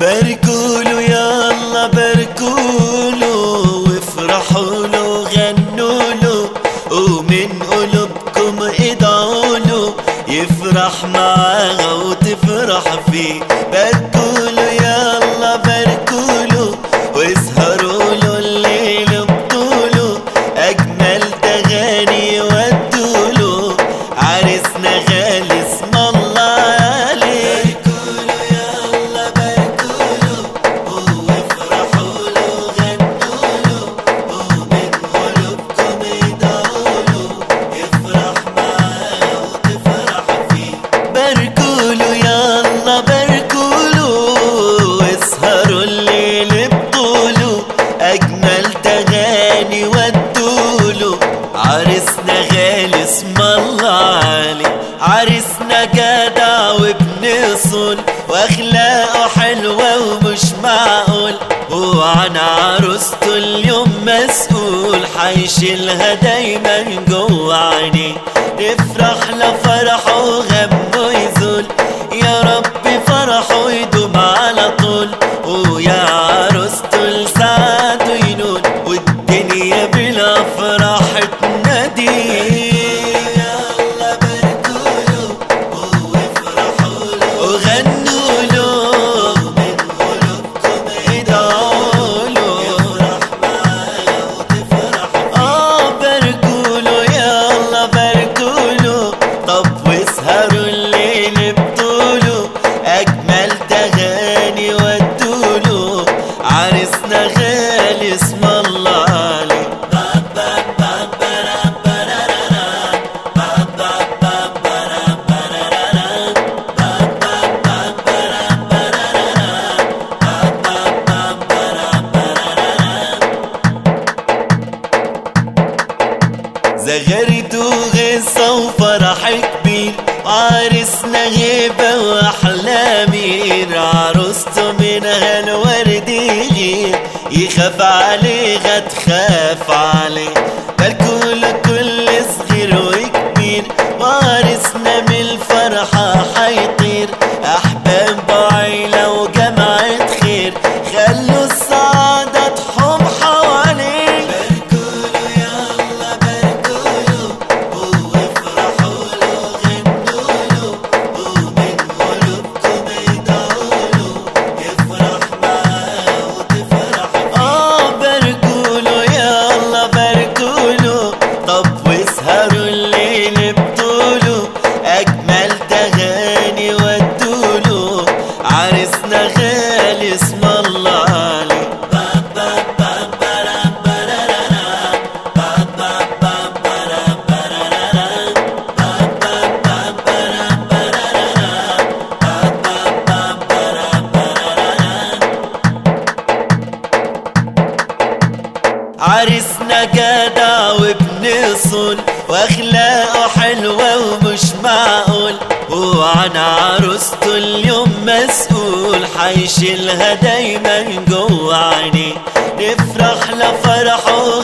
باركوله يا الله باركوله وافرحوا له ومن قلوبكم ادعوا يفرح معاها وتفرح فيه. باركوله جدع وابن صول واخلاقه حلوة ومش معقول. وعن عروسته اليوم مسؤول. حيشيلها دايما جوه عينيه نفرح لفرحه وغمه يزول. يا رب فرحه يدوم على அருள் زغرت وغصة وفرح كبير عرسنا غيبة وأحلامير عروسته منها الورد يغير يخاف عليها تخاف عليه بالكل كل صغير وكبير وعرسنا من الفرحة عرسنا غالي اسم الله عليه. عرسنا جدع وابن صول وأخلاقه حلوة ومش معقول. وعن عروسته اليوم مسؤول حيشيلها دايما جوه عينيه نفرح لفرحه